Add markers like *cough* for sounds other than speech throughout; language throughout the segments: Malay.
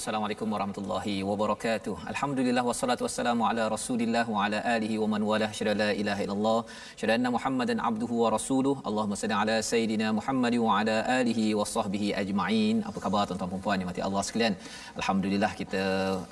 Assalamualaikum warahmatullahi wabarakatuh. Alhamdulillah wassalatu wassalamu ala Rasulillah wa ala alihi wa man walah. Syada la ilaha illallah. Syada anna Muhammadan abduhu wa rasuluh. Allahumma salli ala sayidina Muhammad wa ala alihi wa sahbihi ajma'in. Apa khabar tuan-tuan dan puan yang mati Allah sekalian? Alhamdulillah kita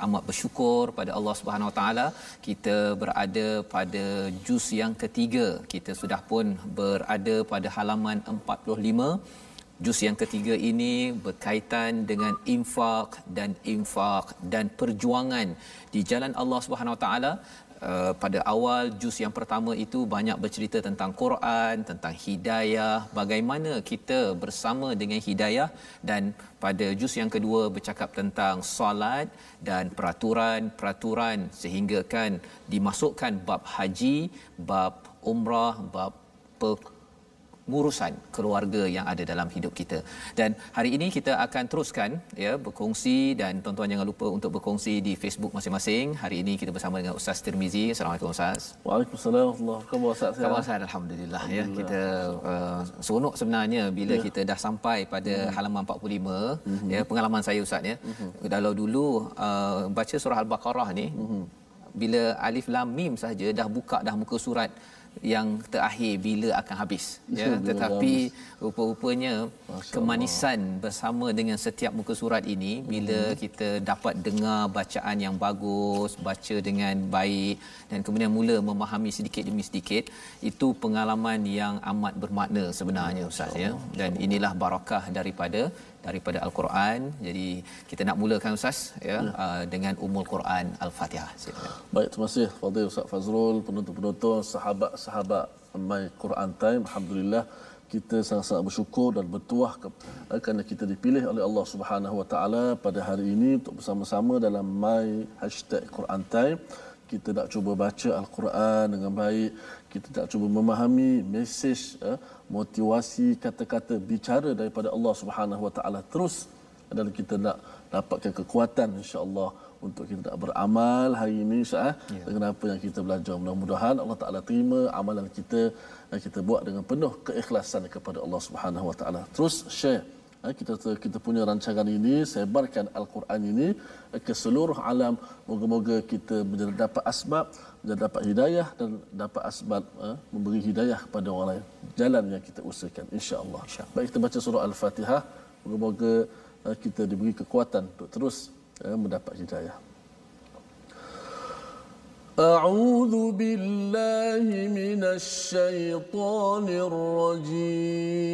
amat bersyukur pada Allah Subhanahu wa taala. Kita berada pada juz yang ketiga. Kita sudah pun berada pada halaman 45 Juz yang ketiga ini berkaitan dengan infak dan infak dan perjuangan di jalan Allah Subhanahu Wa Taala. Uh, pada awal juz yang pertama itu banyak bercerita tentang Quran, tentang hidayah, bagaimana kita bersama dengan hidayah dan pada juz yang kedua bercakap tentang solat dan peraturan-peraturan sehingga kan dimasukkan bab haji, bab umrah, bab pe- pengurusan keluarga yang ada dalam hidup kita. Dan hari ini kita akan teruskan ya berkongsi dan tuan-tuan jangan lupa untuk berkongsi di Facebook masing-masing. Hari ini kita bersama dengan Ustaz Tirmizi. Assalamualaikum Ustaz. Waalaikumsalam warahmatullahi wabarakatuh. Khabar Ustaz alhamdulillah, ya. Kita uh, seronok sebenarnya bila ya. kita dah sampai pada hmm. halaman 45 hmm. ya pengalaman saya Ustaz ya. Hmm. Kalau dulu uh, baca surah Al-Baqarah ni hmm. bila alif lam mim saja dah buka dah muka surat yang terakhir bila akan habis ya. Tetapi rupa-rupanya kemanisan bersama dengan setiap muka surat ini bila hmm. kita dapat dengar bacaan yang bagus baca dengan baik dan kemudian mula memahami sedikit demi sedikit itu pengalaman yang amat bermakna sebenarnya ustaz ya. Dan inilah barakah daripada daripada al-Quran. Jadi kita nak mulakan ustaz ya, ya. Uh, dengan umul Quran Al-Fatihah. Silakan. Baik, terima kasih Fadil Ustaz Fazrul, penonton-penonton, sahabat-sahabat My Quran Time. Alhamdulillah kita sangat-sangat bersyukur dan bertuah eh, kerana kita dipilih oleh Allah Subhanahu Wa Taala pada hari ini untuk bersama-sama dalam My Hashtag Quran Time. Kita nak cuba baca Al-Quran dengan baik. Kita nak cuba memahami mesej eh, motivasi kata-kata bicara daripada Allah Subhanahu Wa Taala terus dan kita nak dapatkan kekuatan insya-Allah untuk kita nak beramal hari ini Ustaz ya. dengan apa yang kita belajar mudah-mudahan Allah Taala terima amalan kita dan kita buat dengan penuh keikhlasan kepada Allah Subhanahu Wa Taala. Terus share kita kita punya rancangan ini sebarkan al-Quran ini ke seluruh alam moga-moga kita menjadi dapat asbab menjadi dapat hidayah dan dapat asbab uh, memberi hidayah kepada orang lain jalan yang kita usahakan insya-Allah insya baik kita baca surah al-Fatihah moga-moga uh, kita diberi kekuatan untuk terus uh, mendapat hidayah أعوذ بالله من الشيطان الرجيم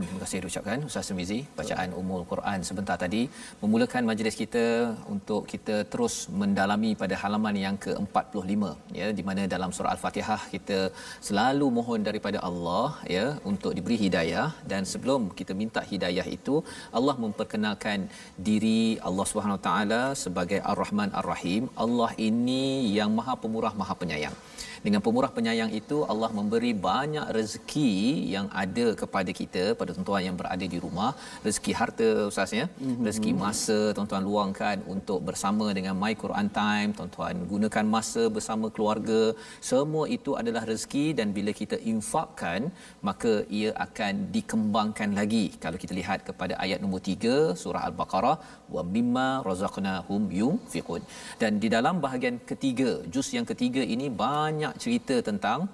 Terima kasih ucapkan Ustaz Semizi bacaan Umul Quran sebentar tadi. Memulakan majlis kita untuk kita terus mendalami pada halaman yang ke-45 ya di mana dalam surah Al-Fatihah kita selalu mohon daripada Allah ya untuk diberi hidayah. Dan sebelum kita minta hidayah itu Allah memperkenalkan diri Allah Subhanahu Wa Taala sebagai Ar-Rahman Ar-Rahim. Allah ini yang Maha Pemurah Maha Penyayang dengan pemurah penyayang itu Allah memberi banyak rezeki yang ada kepada kita pada tuan-tuan yang berada di rumah. Rezeki harta ustaz ya? Mm-hmm. rezeki masa tuan-tuan luangkan untuk bersama dengan My Quran Time tuan-tuan gunakan masa bersama keluarga. Semua itu adalah rezeki dan bila kita infakkan maka ia akan dikembangkan lagi. Kalau kita lihat kepada ayat nombor 3 surah al-baqarah wa mimma razaqnahum yunfiqun. Dan di dalam bahagian ketiga juz yang ketiga ini banyak banyak cerita tentang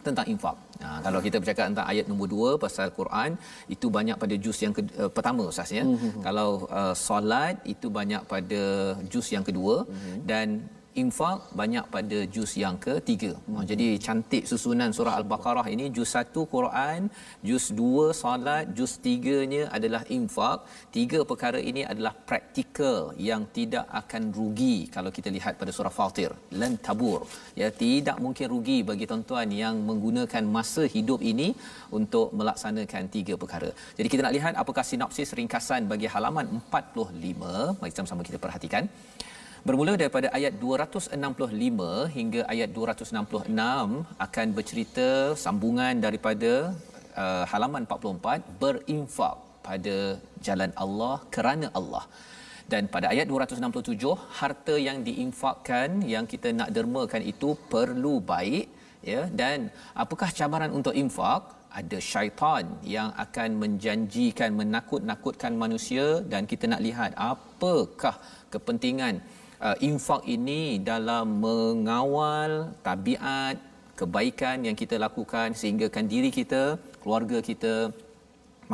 tentang infak. Ha, kalau kita bercakap tentang ayat nombor 2 pasal Quran itu banyak pada juz yang ke, uh, pertama ustaz ya. Mm-hmm. Kalau uh, solat itu banyak pada juz yang kedua mm-hmm. dan infak banyak pada juz yang ketiga. Hmm. Jadi cantik susunan surah Al-Baqarah ini juz satu Quran, juz dua solat, juz tiganya adalah infak. Tiga perkara ini adalah praktikal yang tidak akan rugi kalau kita lihat pada surah Fatir. Lan tabur. Ya tidak mungkin rugi bagi tuan-tuan yang menggunakan masa hidup ini untuk melaksanakan tiga perkara. Jadi kita nak lihat apakah sinopsis ringkasan bagi halaman 45. Mari sama-sama kita perhatikan. Bermula daripada ayat 265 hingga ayat 266 akan bercerita sambungan daripada uh, halaman 44 berinfak pada jalan Allah kerana Allah. Dan pada ayat 267 harta yang diinfakkan yang kita nak dermakan itu perlu baik ya dan apakah cabaran untuk infak ada syaitan yang akan menjanjikan menakut-nakutkan manusia dan kita nak lihat apakah kepentingan uh, infak ini dalam mengawal tabiat kebaikan yang kita lakukan sehinggakan diri kita, keluarga kita,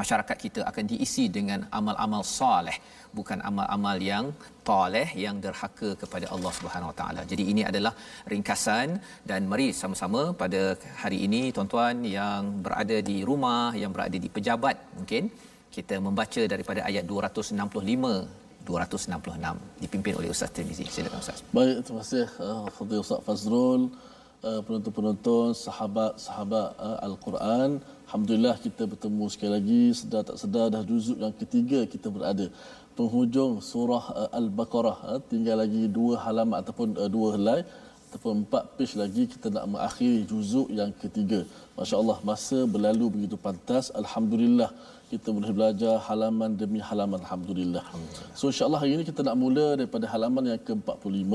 masyarakat kita akan diisi dengan amal-amal soleh bukan amal-amal yang toleh yang derhaka kepada Allah Subhanahu Wa Taala. Jadi ini adalah ringkasan dan mari sama-sama pada hari ini tuan-tuan yang berada di rumah, yang berada di pejabat mungkin kita membaca daripada ayat 265 266 dipimpin oleh Ustaz Tirmizi. Silakan Ustaz. Baik, terima kasih uh, Fadil Ustaz Fazrul, uh, penonton-penonton, sahabat-sahabat uh, Al-Quran. Alhamdulillah kita bertemu sekali lagi sedar tak sedar dah juzuk yang ketiga kita berada penghujung surah uh, Al-Baqarah uh, tinggal lagi dua halaman ataupun uh, dua helai ataupun empat page lagi kita nak mengakhiri juzuk yang ketiga. Masya-Allah masa berlalu begitu pantas. Alhamdulillah kita boleh belajar halaman demi halaman alhamdulillah. So insya-Allah hari ini kita nak mula daripada halaman yang ke-45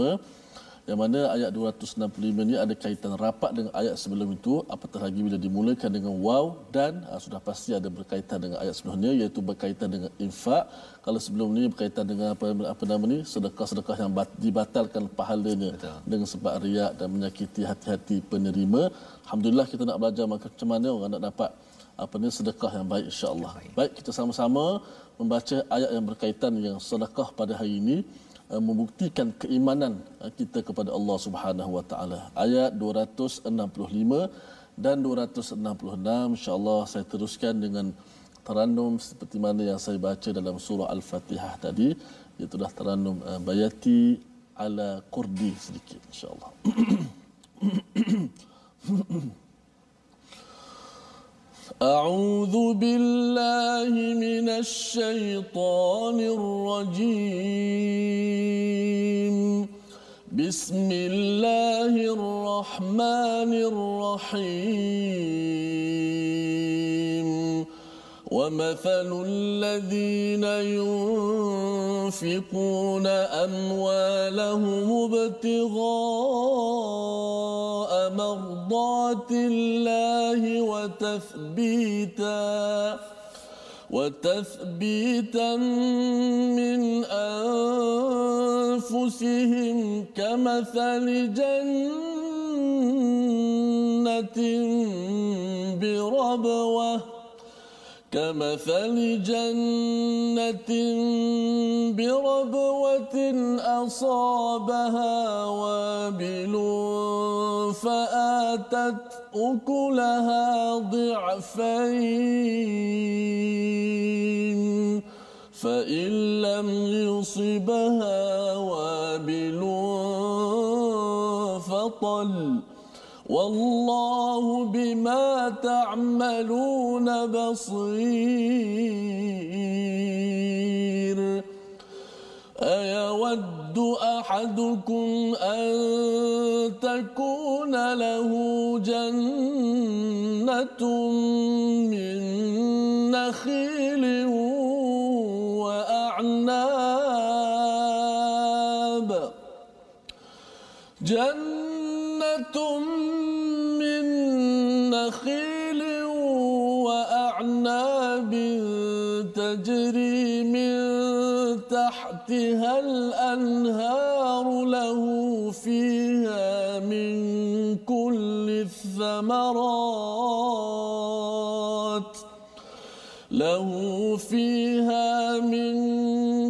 yang mana ayat 265 ni ada kaitan rapat dengan ayat sebelum itu apatah lagi bila dimulakan dengan waw dan ha, sudah pasti ada berkaitan dengan ayat sebelumnya iaitu berkaitan dengan infak kalau sebelum ni berkaitan dengan apa apa nama ni sedekah-sedekah yang bat, dibatalkan pahalanya Betul. dengan sebab riak dan menyakiti hati-hati penerima alhamdulillah kita nak belajar macam mana orang nak dapat apa ni sedekah yang baik insya-Allah. Baik. baik kita sama-sama membaca ayat yang berkaitan dengan sedekah pada hari ini uh, membuktikan keimanan uh, kita kepada Allah Subhanahu wa taala. Ayat 265 dan 266 insya-Allah saya teruskan dengan tarannum seperti mana yang saya baca dalam surah Al-Fatihah tadi iaitu dah tarannum uh, bayati ala qurdi sedikit insya-Allah. *clears throat* أعوذ بالله من الشيطان الرجيم. بسم الله الرحمن الرحيم. ومثل الذين ينفقون أموالهم ابتغاء مرضات الله وتثبيتا وتثبيتا من أنفسهم كمثل جنة بربوة. كمثل جنة بربوة أصابها وابل فآتت أكلها ضعفين فإن لم يصبها وابل فطل. والله بما تعملون بصير. أيود أحدكم أن تكون له جنة من نخيل وأعناب. جنة تجري من تحتها الأنهار له فيها من كل الثمرات. له فيها من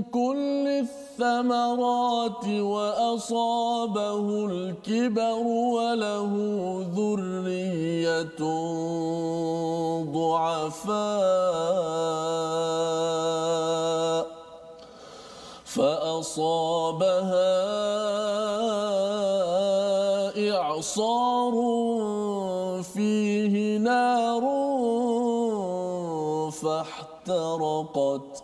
كل الثمرات وأصابه الكبر وله ذرية ضعفاء. فأصابها إعصار فيه نار فاحترقت.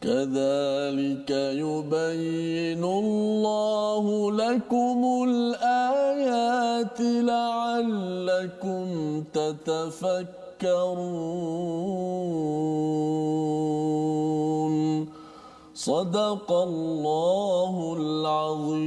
كذلك يبين الله لكم الآيات لعلكم تتفكرون. صدق الله العظيم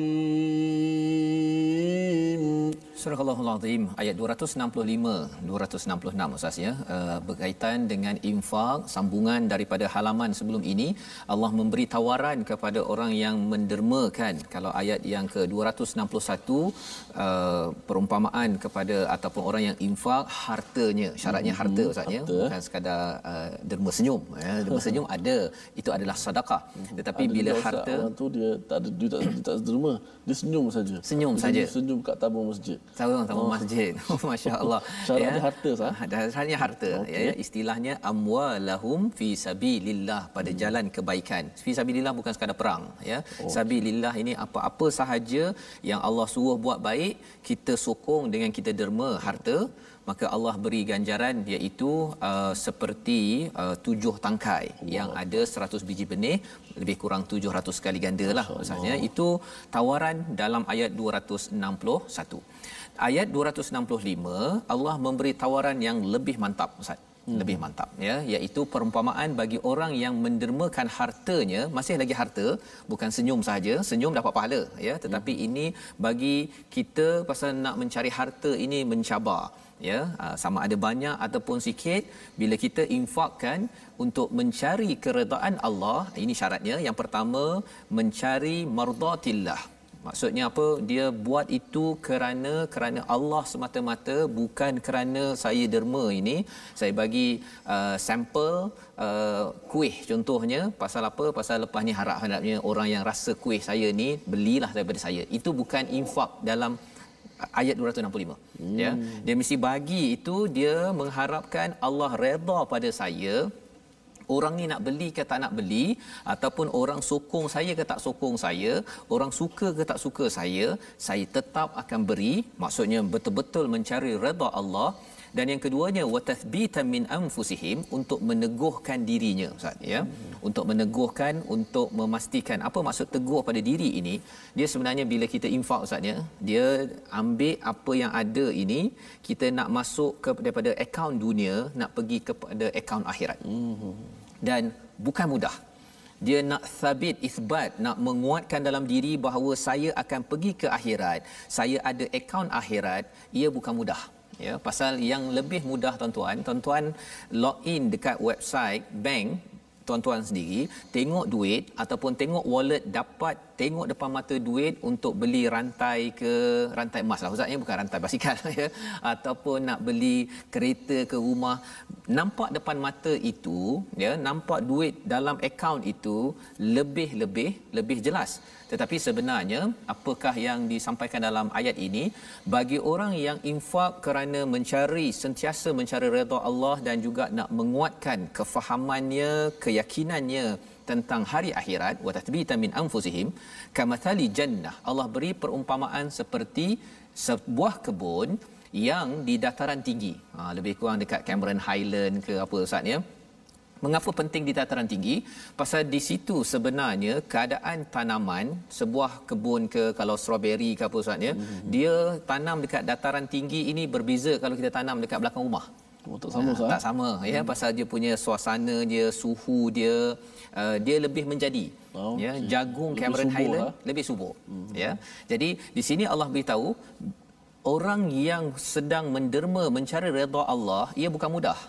Surah Al-Azim ayat 265 266 Ustaz ya. Uh, berkaitan dengan infak sambungan daripada halaman sebelum ini Allah memberi tawaran kepada orang yang mendermakan. Kalau ayat yang ke 261 uh, perumpamaan kepada ataupun orang yang infak hartanya syaratnya harta Ustaz ya. bukan sekadar uh, derma senyum ya. Derma *laughs* senyum ada itu adalah sedekah tetapi Ada bila harta orang tu dia tak ada dia tak, dia tak derma dia senyum saja. Senyum saja. senyum kat tabung masjid Sarung sama oh. masjid. *laughs* Masya-Allah. *laughs* Syarat dia harta, sah? Dasarnya harta. Okey. Ya, istilahnya amwalahum fi sabilillah pada Hmm. jalan kebaikan. Fi sabilillah bukan sekadar perang, ya. Oh. Sabilillah ini apa-apa sahaja yang Allah suruh buat baik, kita sokong dengan kita derma harta, maka Allah beri ganjaran iaitu uh, seperti uh, tujuh tangkai wow. yang ada 100 biji benih lebih kurang 700 kali ganda lah maksudnya itu tawaran dalam ayat 261 ayat 265 Allah memberi tawaran yang lebih mantap Ustaz. Hmm. lebih mantap ya. Iaitu perumpamaan bagi orang yang mendermakan hartanya masih lagi harta bukan senyum sahaja senyum dapat pahala ya. Tetapi hmm. ini bagi kita pasal nak mencari harta ini mencabar ya ah, sama ada banyak ataupun sikit bila kita infakkan untuk mencari keredaan Allah ini syaratnya yang pertama mencari mardatillah Maksudnya apa? Dia buat itu kerana kerana Allah semata-mata bukan kerana saya derma ini. Saya bagi uh, sampel uh, kuih contohnya pasal apa? Pasal lepas ni harap-harapnya orang yang rasa kuih saya ni belilah daripada saya. Itu bukan infak dalam ayat 265 hmm. ya. Dia mesti bagi itu dia mengharapkan Allah redha pada saya orang ni nak beli ke tak nak beli ataupun orang sokong saya ke tak sokong saya orang suka ke tak suka saya saya tetap akan beri. Maksudnya betul-betul mencari redha Allah dan yang keduanya watathbitan min anfusihim untuk meneguhkan dirinya ustaz ya. Untuk meneguhkan untuk memastikan. Apa maksud teguh pada diri ini? Dia sebenarnya bila kita infak ustaz ya dia ambil apa yang ada ini kita nak masuk daripada akaun dunia nak pergi kepada akaun akhirat. Dan bukan mudah. Dia nak sabit isbat nak menguatkan dalam diri bahawa saya akan pergi ke akhirat saya ada akaun akhirat ia bukan mudah ya pasal yang lebih mudah tuan-tuan. Tuan-tuan login dekat website bank tuan-tuan sendiri tengok duit ataupun tengok wallet dapat tengok depan mata duit untuk beli rantai ke rantai emas lah. Ustaznya bukan rantai basikal *laughs* ya. Ataupun nak beli kereta ke rumah. Nampak depan mata itu ya nampak duit dalam akaun itu lebih-lebih lebih jelas. Tetapi sebenarnya apakah yang disampaikan dalam ayat ini? Bagi orang yang infak kerana mencari sentiasa mencari redha Allah dan juga nak menguatkan kefahamannya keyakinannya tentang hari akhirat wa tathbitan min anfusihim kamathali jannah Allah beri perumpamaan seperti sebuah kebun yang di dataran tinggi ha, lebih kurang dekat Cameron Highland ke apa ustaz ya Mengapa penting di dataran tinggi? Pasal di situ sebenarnya keadaan tanaman sebuah kebun ke kalau strawberry ke apa ustaz ya, mm-hmm. dia tanam dekat dataran tinggi ini berbeza kalau kita tanam dekat belakang rumah. Oh, tak sama ha, Tak sama ya hmm. pasal dia punya suasana dia, suhu dia uh, dia lebih menjadi. Oh, ya, okay. jagung lebih Cameron subur, Highland ha? lebih subur. Hmm. Ya. Jadi di sini Allah beritahu orang yang sedang menderma mencari redha Allah, ia bukan mudah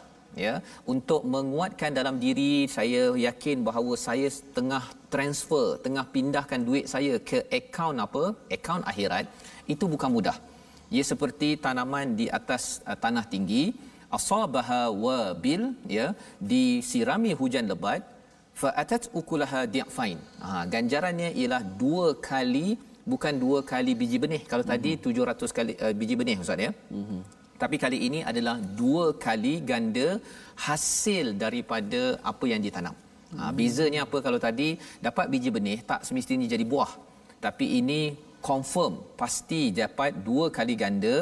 ya untuk menguatkan dalam diri saya yakin bahawa saya tengah transfer tengah pindahkan duit saya ke akaun apa akaun akhirat itu bukan mudah ia seperti tanaman di atas uh, tanah tinggi asabaha wabil ya disirami hujan lebat fa atat ukulaha di'fain ha ganjarannya ialah dua kali bukan dua kali biji benih kalau mm-hmm. tadi 700 kali uh, biji benih ustaz ya mm-hmm tapi kali ini adalah dua kali ganda hasil daripada apa yang ditanam. Hmm. Ha, bezanya apa kalau tadi dapat biji benih tak semestinya jadi buah. Tapi ini confirm pasti dapat dua kali ganda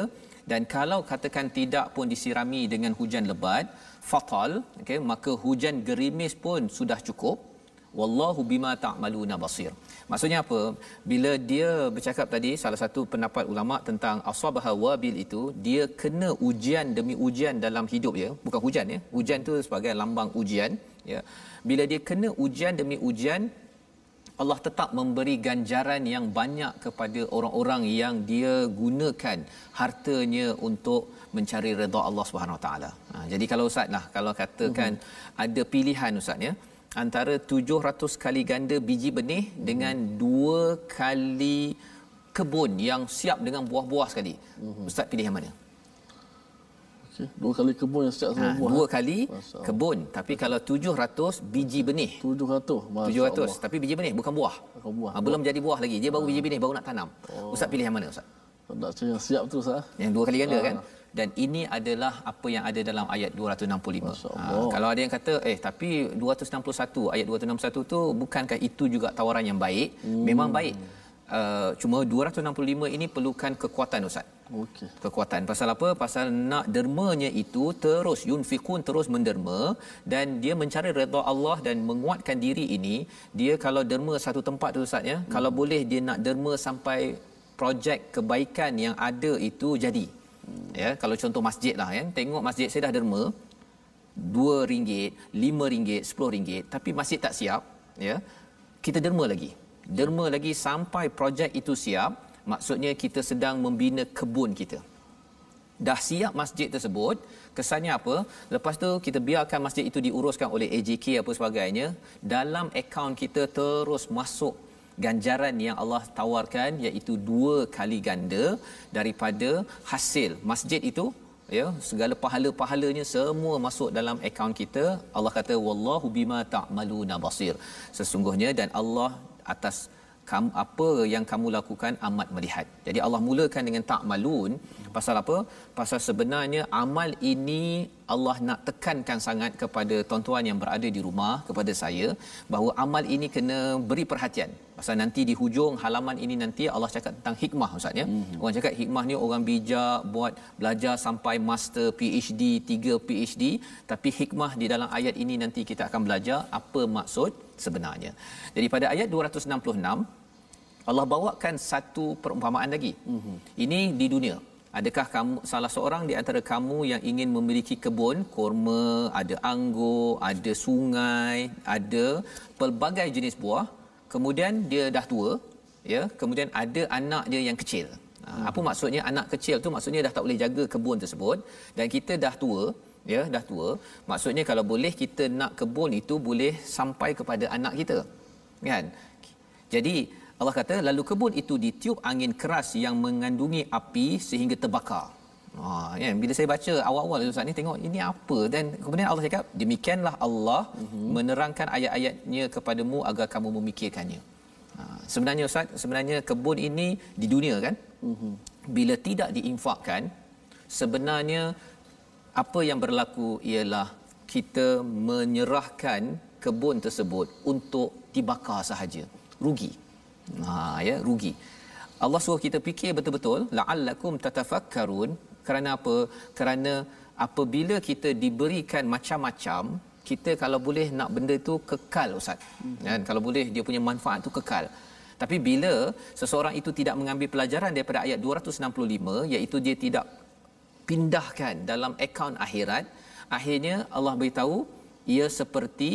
dan kalau katakan tidak pun disirami dengan hujan lebat fatal okey maka hujan gerimis pun sudah cukup. Wallahu bima ta'maluna basir. Maksudnya apa? Bila dia bercakap tadi salah satu pendapat ulama tentang asabah wabil itu dia kena ujian demi ujian dalam hidup ya bukan hujan ya hujan tu sebagai lambang ujian ya. Bila dia kena ujian demi ujian Allah tetap memberi ganjaran yang banyak kepada orang-orang yang dia gunakan hartanya untuk mencari redha Allah Subhanahu Wa Taala. Ha, jadi kalau ustaz lah kalau katakan uh-huh. ada pilihan ustaz ya antara 700 kali ganda biji benih hmm. dengan dua kali kebun yang siap dengan buah-buah sekali. Hmm. Ustaz pilih yang mana? Dua kali kebun yang dengan ha, buah. Dua kali Masa kebun. Tapi kalau 700 biji benih. 700. Masa 700. Allah. Tapi biji benih bukan buah. Bukan buah. Ha, belum jadi buah lagi. Dia baru ha. biji benih baru nak tanam. Oh. Ustaz pilih yang mana Ustaz? Nak cari yang siap tu Ustaz. Yang dua kali ganda ha. kan? dan ini adalah apa yang ada dalam ayat 265. Ha, kalau ada yang kata eh tapi 261 ayat 261 tu bukankah itu juga tawaran yang baik? Hmm. Memang baik. Uh, cuma 265 ini perlukan kekuatan ustaz. Okey. Kekuatan. Pasal apa? Pasal nak dermanya itu terus yunfikun terus menderma dan dia mencari redha Allah dan menguatkan diri ini, dia kalau derma satu tempat tu ustaz ya, hmm. kalau boleh dia nak derma sampai projek kebaikan yang ada itu jadi ya kalau contoh masjid lah ya tengok masjid saya dah derma dua ringgit, lima ringgit, sepuluh ringgit, tapi masjid tak siap ya kita derma lagi derma lagi sampai projek itu siap maksudnya kita sedang membina kebun kita. Dah siap masjid tersebut. Kesannya apa? Lepas tu kita biarkan masjid itu diuruskan oleh AJK apa sebagainya. Dalam akaun kita terus masuk ganjaran yang Allah tawarkan iaitu dua kali ganda daripada hasil masjid itu. Ya segala pahala-pahalanya semua masuk dalam akaun kita. Allah kata wallahu bima ta'maluna basir. Sesungguhnya dan Allah atas kamu, apa yang kamu lakukan amat melihat. Jadi Allah mulakan dengan tak malun. Pasal apa? Pasal sebenarnya amal ini Allah nak tekankan sangat kepada tuan-tuan yang berada di rumah, kepada saya, bahawa amal ini kena beri perhatian. Pasal nanti di hujung halaman ini nanti Allah cakap tentang hikmah Ustaz ya. Mm-hmm. Orang cakap hikmah ni orang bijak buat belajar sampai master PhD, 3 PhD, tapi hikmah di dalam ayat ini nanti kita akan belajar apa maksud sebenarnya. Jadi pada ayat 266 Allah bawakan satu perumpamaan lagi. Mm-hmm. Ini di dunia. Adakah kamu salah seorang di antara kamu yang ingin memiliki kebun kurma, ada anggur, ada sungai, ada pelbagai jenis buah, kemudian dia dah tua, ya, kemudian ada anak dia yang kecil. Hmm. Apa maksudnya anak kecil tu maksudnya dah tak boleh jaga kebun tersebut dan kita dah tua, ya, dah tua. Maksudnya kalau boleh kita nak kebun itu boleh sampai kepada anak kita. Kan? Jadi Allah kata lalu kebun itu ditiup angin keras yang mengandungi api sehingga terbakar. Ha ya bila saya baca awal-awal Ustaz ni tengok ini apa dan kemudian Allah cakap demikianlah Allah uh-huh. menerangkan ayat-ayatnya kepadamu agar kamu memikirkannya. Ha sebenarnya Ustaz sebenarnya kebun ini di dunia kan? Uh-huh. Bila tidak diinfakkan sebenarnya apa yang berlaku ialah kita menyerahkan kebun tersebut untuk dibakar sahaja rugi ha ya rugi. Allah suruh kita fikir betul-betul la'allakum tatafakkarun. Kerana apa? Kerana apabila kita diberikan macam-macam kita kalau boleh nak benda tu kekal ustaz. Hmm. kan? Kalau boleh dia punya manfaat tu kekal. Tapi bila seseorang itu tidak mengambil pelajaran daripada ayat 265 iaitu dia tidak pindahkan dalam akaun akhirat akhirnya Allah beritahu ia seperti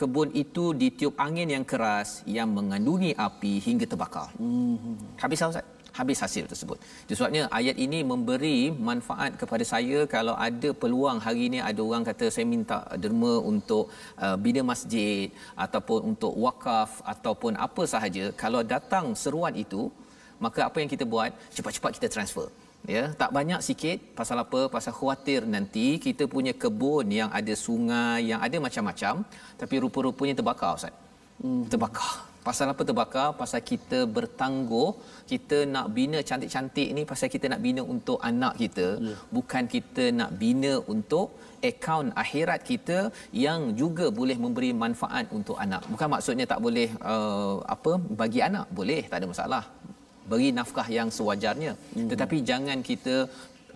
kebun itu ditiup angin yang keras yang mengandungi api hingga terbakar. Hmm. Habis Ustaz? Habis hasil tersebut. Itu sebabnya ayat ini memberi manfaat kepada saya kalau ada peluang hari ini ada orang kata saya minta derma untuk uh, bina masjid ataupun untuk wakaf ataupun apa sahaja kalau datang seruan itu maka apa yang kita buat cepat-cepat kita transfer ya tak banyak sikit pasal apa? Pasal khuatir nanti. Kita punya kebun yang ada sungai yang ada macam-macam tapi rupa-rupanya terbakar ustaz. Hmm. terbakar. Pasal apa terbakar? Pasal kita bertangguh. Kita nak bina cantik-cantik ni pasal kita nak bina untuk anak kita. Yeah. bukan kita nak bina untuk akaun akhirat kita yang juga boleh memberi manfaat untuk anak. Bukan maksudnya tak boleh uh, apa bagi anak. Boleh tak ada masalah beri nafkah yang sewajarnya. Hmm. tetapi jangan kita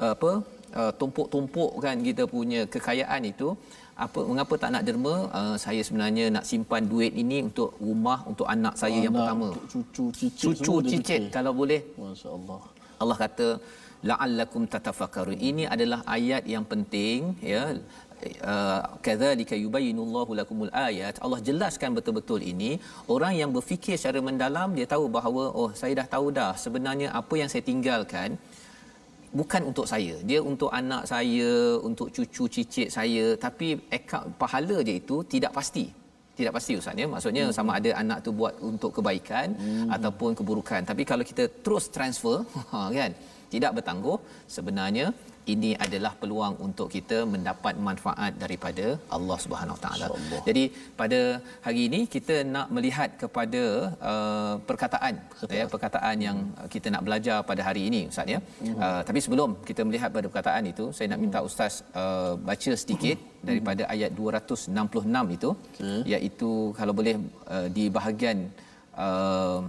uh, apa uh, tumpuk-tumpukkan kita punya kekayaan itu. Apa mengapa tak nak derma? Uh, saya sebenarnya nak simpan duit ini untuk rumah untuk anak saya anak, yang pertama cucu cicit cucu cicit kalau boleh. Masyaallah. Allah kata la'allakum tatafakkarun ini adalah ayat yang penting ya kadzalika yubayyinullahu lakumul ayat. Allah jelaskan betul-betul ini. Orang yang berfikir secara mendalam dia tahu bahawa oh saya dah tahu dah sebenarnya apa yang saya tinggalkan bukan untuk saya. Dia untuk anak saya untuk cucu cicit saya. Tapi akaun pahala dia itu tidak pasti. Tidak pasti ustaz ya. Maksudnya hmm. sama ada anak tu buat untuk kebaikan hmm. ataupun keburukan. Tapi kalau kita terus transfer *laughs* ha, kan tidak bertangguh sebenarnya ini adalah peluang untuk kita mendapat manfaat daripada Allah Subhanahu taala. Jadi pada hari ini kita nak melihat kepada uh, perkataan ya perkataan yang kita nak belajar pada hari ini ustaz ya. Mm-hmm. Uh, tapi sebelum kita melihat pada perkataan itu saya nak minta ustaz uh, baca sedikit mm-hmm. daripada ayat 266 itu okay. iaitu kalau boleh uh, di bahagian uh,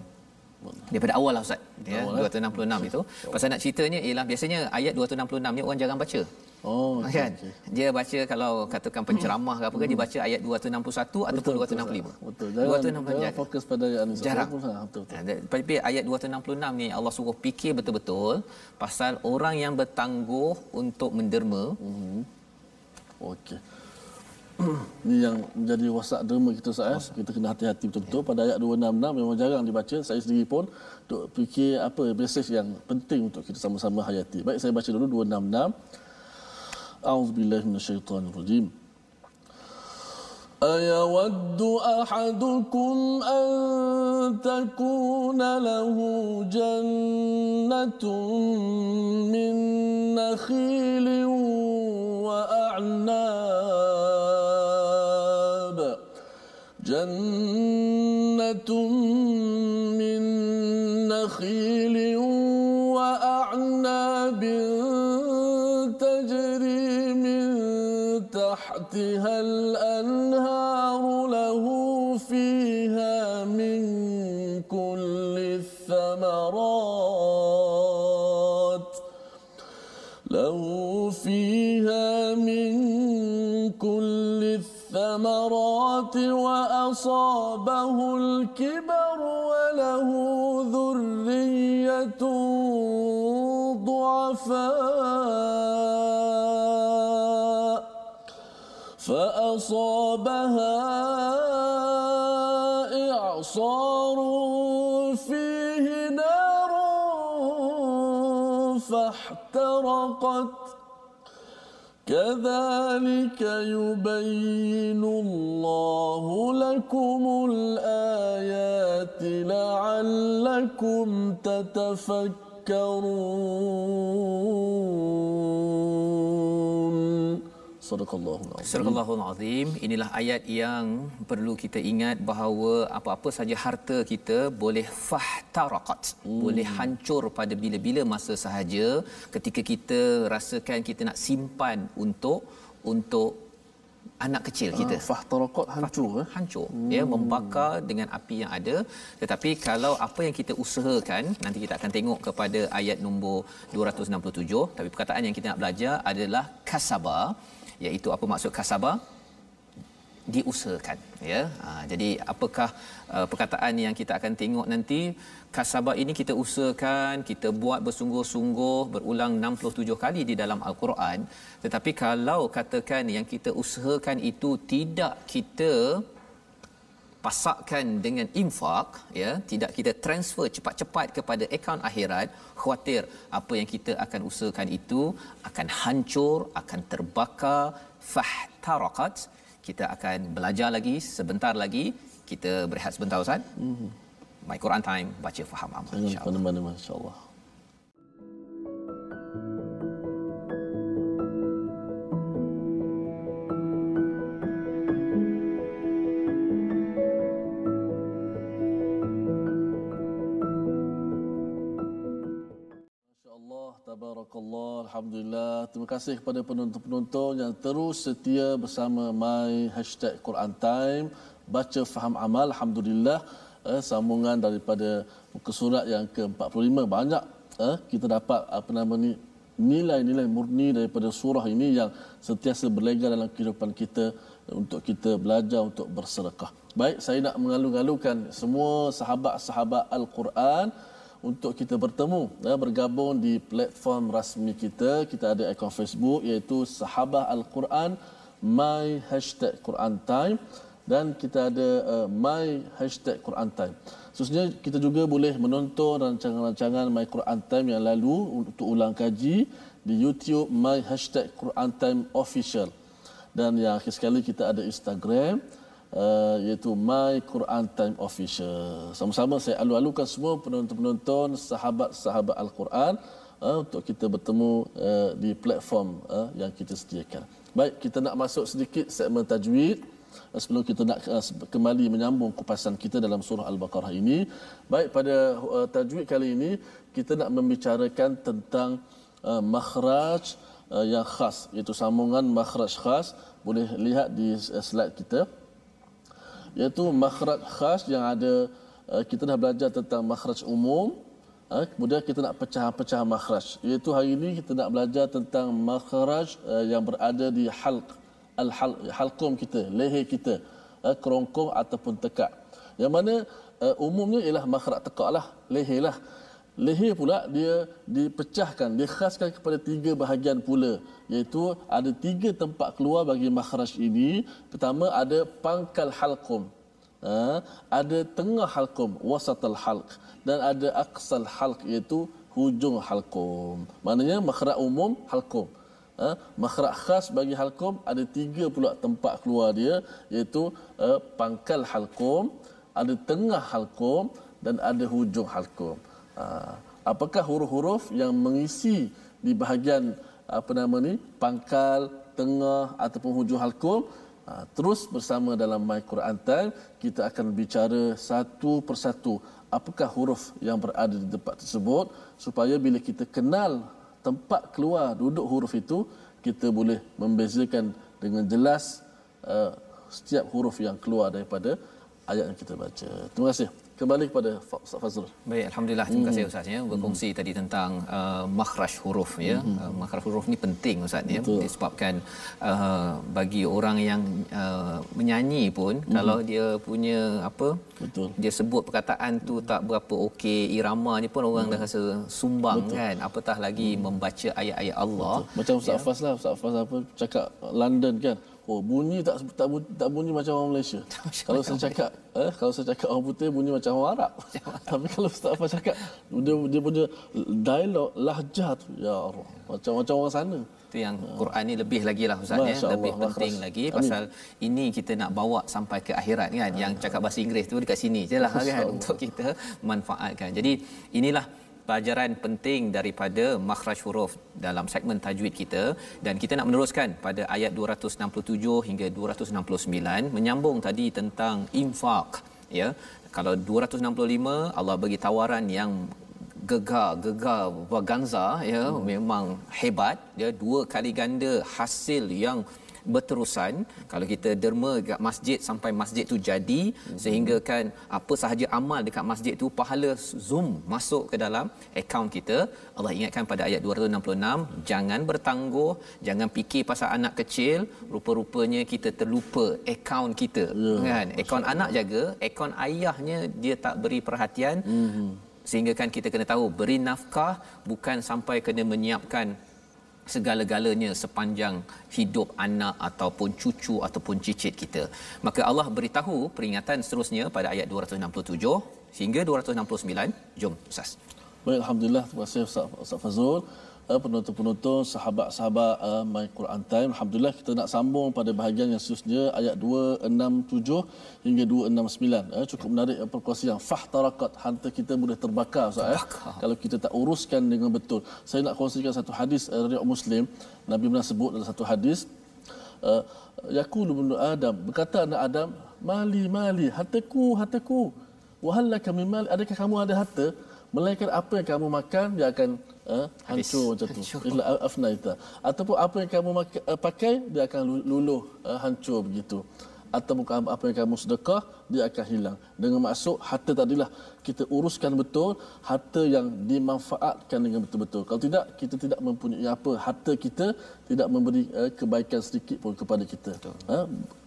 daripada awal lah Ustaz ya awal, 266 eh? itu pasal nak ceritanya ialah biasanya ayat 266 ni orang jarang baca Oh, okay, kan? Okay. Dia baca kalau katakan penceramah ke apa ke dia baca ayat 261 betul, ataupun 265. Betul. Jangan, 265 jangan fokus pada ayat ni. Jarang. Betul, betul. Tapi ayat 266 ni Allah suruh fikir betul-betul pasal orang yang bertangguh untuk menderma. Mm-hmm. Okey. Ini yang menjadi wasak derma kita saya. Kita kena hati-hati betul-betul pada ayat 266 memang jarang dibaca. Saya sendiri pun untuk fikir apa mesej yang penting untuk kita sama-sama hayati. Baik saya baca dulu 266. A'udzubillahi minasyaitonirrajim. أيود أحدكم أن تكون له جنة من نخيل جنة من نخيل وأعناب تجري من تحتها الأنهار له فيها من كل الثمرات الثمرات أصابه الكبر وله ذرية ضعفاء فأصابها إعصار فيه نار فاحترقت كذلك يبين الله لكم الآيات لعلكم تتفكرون. Sadaqallahul azim. Sadaqallahul azim. Inilah ayat yang perlu kita ingat bahawa apa-apa saja harta kita boleh fahtaraqat. Hmm. Boleh hancur pada bila-bila masa sahaja ketika kita rasakan kita nak simpan untuk untuk anak kecil kita. Ah, fahtaraqat hancur eh. hancur hmm. ya membakar dengan api yang ada tetapi kalau apa yang kita usahakan nanti kita akan tengok kepada ayat nombor 267 tapi perkataan yang kita nak belajar adalah kasaba iaitu apa maksud kasaba? Diusahakan ya. Ha, jadi apakah uh, perkataan yang kita akan tengok nanti? Kasabah ini kita usahakan kita buat bersungguh-sungguh berulang 67 kali di dalam al-Quran. Tetapi kalau katakan yang kita usahakan itu tidak kita pasakkan dengan infak ya tidak kita transfer cepat-cepat kepada akaun akhirat khawatir apa yang kita akan usahakan itu akan hancur akan terbakar. Fahtaraqat kita akan belajar lagi sebentar lagi. Kita berehat sebentar ustaz. Mm-hmm. my Quran time baca faham amal insyaallah Tabarakallah, Alhamdulillah. Terima kasih kepada penonton-penonton yang terus setia bersama My Hashtag Quran Time. Baca faham amal, Alhamdulillah. Eh, sambungan daripada muka surat yang ke-45. Banyak eh, kita dapat apa nama ni nilai-nilai murni daripada surah ini yang sentiasa berlega dalam kehidupan kita untuk kita belajar untuk bersedekah. Baik, saya nak mengalu-alukan semua sahabat-sahabat Al-Quran untuk kita bertemu ya, bergabung di platform rasmi kita. Kita ada akaun Facebook iaitu Sahabah Al-Quran my hashtag Quran Time. Dan kita ada uh, my hashtag Quran Time. Seterusnya kita juga boleh menonton rancangan-rancangan My Quran Time yang lalu untuk ulang kaji di YouTube My Hashtag Quran Time Official. Dan yang akhir sekali kita ada Instagram uh, iaitu My Quran Time Official. Sama-sama saya alu-alukan semua penonton-penonton sahabat-sahabat Al-Quran uh, untuk kita bertemu uh, di platform uh, yang kita sediakan. Baik, kita nak masuk sedikit segmen tajwid sebelum kita nak kembali menyambung kupasan kita dalam surah Al-Baqarah ini. Baik, pada tajwid kali ini kita nak membicarakan tentang uh, makhraj uh, yang khas iaitu sambungan makhraj khas boleh lihat di slide kita iaitu makhraj khas yang ada uh, kita dah belajar tentang makhraj umum uh, kemudian kita nak pecah-pecah makhraj. Iaitu hari ini kita nak belajar tentang makhraj uh, yang berada di halq al halqum kita leher kita kerongkong ataupun tekak. Yang mana umumnya ialah makhraj tekak lah leher lah leher pula dia dipecahkan dikhaskan kepada tiga bahagian pula. Iaitu ada tiga tempat keluar bagi makhraj ini. Pertama ada pangkal halqum. Ha, ada tengah halqum wasatal halq. Dan ada aqsal halq iaitu hujung halqum. Maknanya makhraj umum halqum. Ha, makhraj khas bagi halqum ada tiga pula tempat keluar dia. Iaitu uh, pangkal halqum ada tengah halqum dan ada hujung halqum apakah huruf-huruf yang mengisi di bahagian apa nama ni pangkal tengah ataupun hujung halqum ah, terus bersama dalam my Quran time kita akan bicara satu persatu apakah huruf yang berada di tempat tersebut supaya bila kita kenal tempat keluar duduk huruf itu kita boleh membezakan dengan jelas uh, setiap huruf yang keluar daripada ayat yang kita baca. Terima kasih kembali kepada Ustaz Fazrul. Baik, alhamdulillah terima kasih hmm. Ustaz ya berkongsi hmm. tadi tentang uh, makhraj huruf ya. Hmm. Uh, makhraj huruf ni penting Ustaz ya disebabkan uh, bagi orang yang uh, menyanyi pun hmm. kalau dia punya apa Betul. dia sebut perkataan tu tak berapa okey iramanya pun orang hmm. dah rasa sumbang Betul. kan apatah lagi hmm. membaca ayat-ayat Allah. Betul. Macam Ustaz ya. Faz lah Ustaz Faz apa cakap London kan Oh bunyi tak tak bunyi, tak bunyi macam orang Malaysia. kalau saya cakap eh kalau saya cakap orang putih bunyi macam orang *laughs* Arab. Tapi kalau Ustaz Afan cakap dia dia punya dialog lahjah tu ya Allah macam macam orang sana. Itu yang Quran ni lebih lagi lah Ustaz ya lebih Allah, penting lagi pasal Amin. ini kita nak bawa sampai ke akhirat kan yang cakap bahasa Inggeris tu dekat sini je lah kan untuk kita manfaatkan. Jadi inilah pelajaran penting daripada makhraj huruf dalam segmen tajwid kita dan kita nak meneruskan pada ayat 267 hingga 269 menyambung tadi tentang infak ya kalau 265 Allah bagi tawaran yang gegar gegar vaganza ya hmm. memang hebat ya dua kali ganda hasil yang berterusan. Kalau kita derma dekat masjid sampai masjid tu jadi sehingga kan apa sahaja amal dekat masjid tu pahala zoom masuk ke dalam akaun kita. Allah ingatkan pada ayat 266 jangan bertangguh jangan fikir pasal anak kecil. Rupa-rupanya kita terlupa akaun kita. Ya, kan? Akaun anak jaga akaun ayahnya dia tak beri perhatian. Mhm. sehingga kan kita kena tahu beri nafkah bukan sampai kena menyiapkan segala-galanya sepanjang hidup anak ataupun cucu ataupun cicit kita. Maka Allah beritahu peringatan seterusnya pada ayat 267 hingga 269. Jom Ustaz. Baik, Alhamdulillah. Terima kasih Ustaz, Ustaz Fazrul. Uh, penonton-penonton, sahabat-sahabat uh, My Quran Time. Alhamdulillah kita nak sambung pada bahagian yang seterusnya ayat 267 hingga 269. Uh, cukup menarik uh, perkongsian yang fahtarakat hantar kita boleh terbakar Ustaz eh. Kalau kita tak uruskan dengan betul. Saya nak kongsikan satu hadis uh, riwayat Muslim. Nabi pernah sebut dalam satu hadis uh, Yaqulu ibn Adam berkata anak Adam mali mali hataku hataku wahallaka min mali adakah kamu ada harta melainkan apa yang kamu makan dia akan uh, hancur macam tu. Hancur. illa afnaita ataupun apa yang kamu uh, pakai dia akan lu- luluh uh, hancur begitu. Ataupun apa yang kamu sedekah dia akan hilang. Dengan maksud harta tadilah. Kita uruskan betul harta yang dimanfaatkan dengan betul-betul. Kalau tidak kita tidak mempunyai apa. Harta kita tidak memberi uh, kebaikan sedikit pun kepada kita. Ha?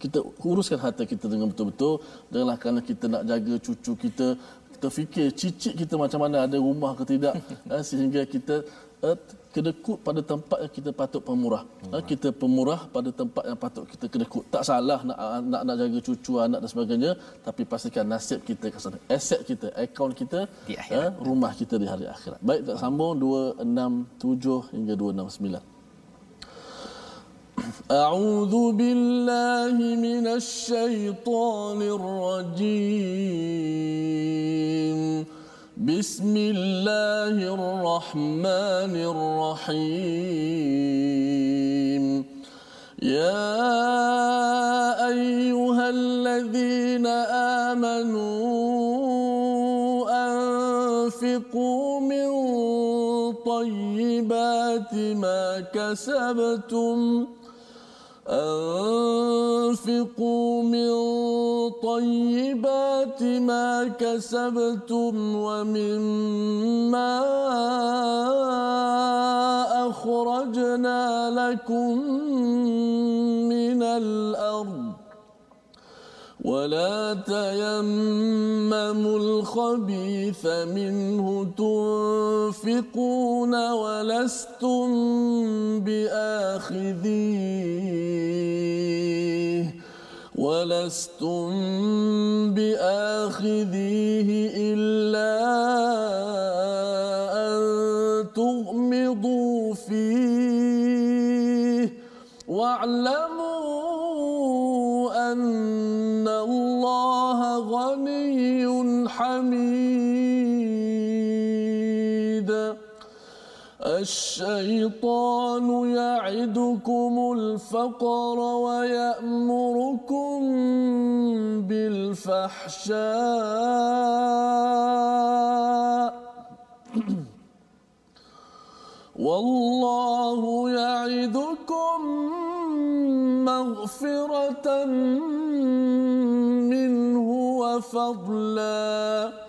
kita uruskan harta kita dengan betul-betul. Janganlah kerana kita nak jaga cucu kita kita fikir cicit kita macam mana ada rumah ke tidak ha, *laughs* sehingga kita uh, kedekut pada tempat yang kita patut pemurah. Ha, kita pemurah pada tempat yang patut kita kedekut. Tak salah nak nak nak jaga cucu anak dan sebagainya tapi pastikan nasib kita ke sana. Aset kita, akaun kita, Di akhirat. ha, rumah kita di hari akhirat. Baik, tak sambung 267 hingga 269. أعوذ بالله من الشيطان الرجيم. بسم الله الرحمن الرحيم. يا أيها الذين آمنوا أنفقوا من طيبات ما كسبتم أنفقوا من طيبات ما كسبتم ومما أخرجنا لكم من الأرض ولا تيمموا الخبيث منه تنفقون ولستم بآخذيه ولستم بآخذيه إلا أن تغمضوا فيه. واعلموا الشيطان يعدكم الفقر ويأمركم بالفحشاء *clears throat* والله يعدكم مغفرة منه وفضلا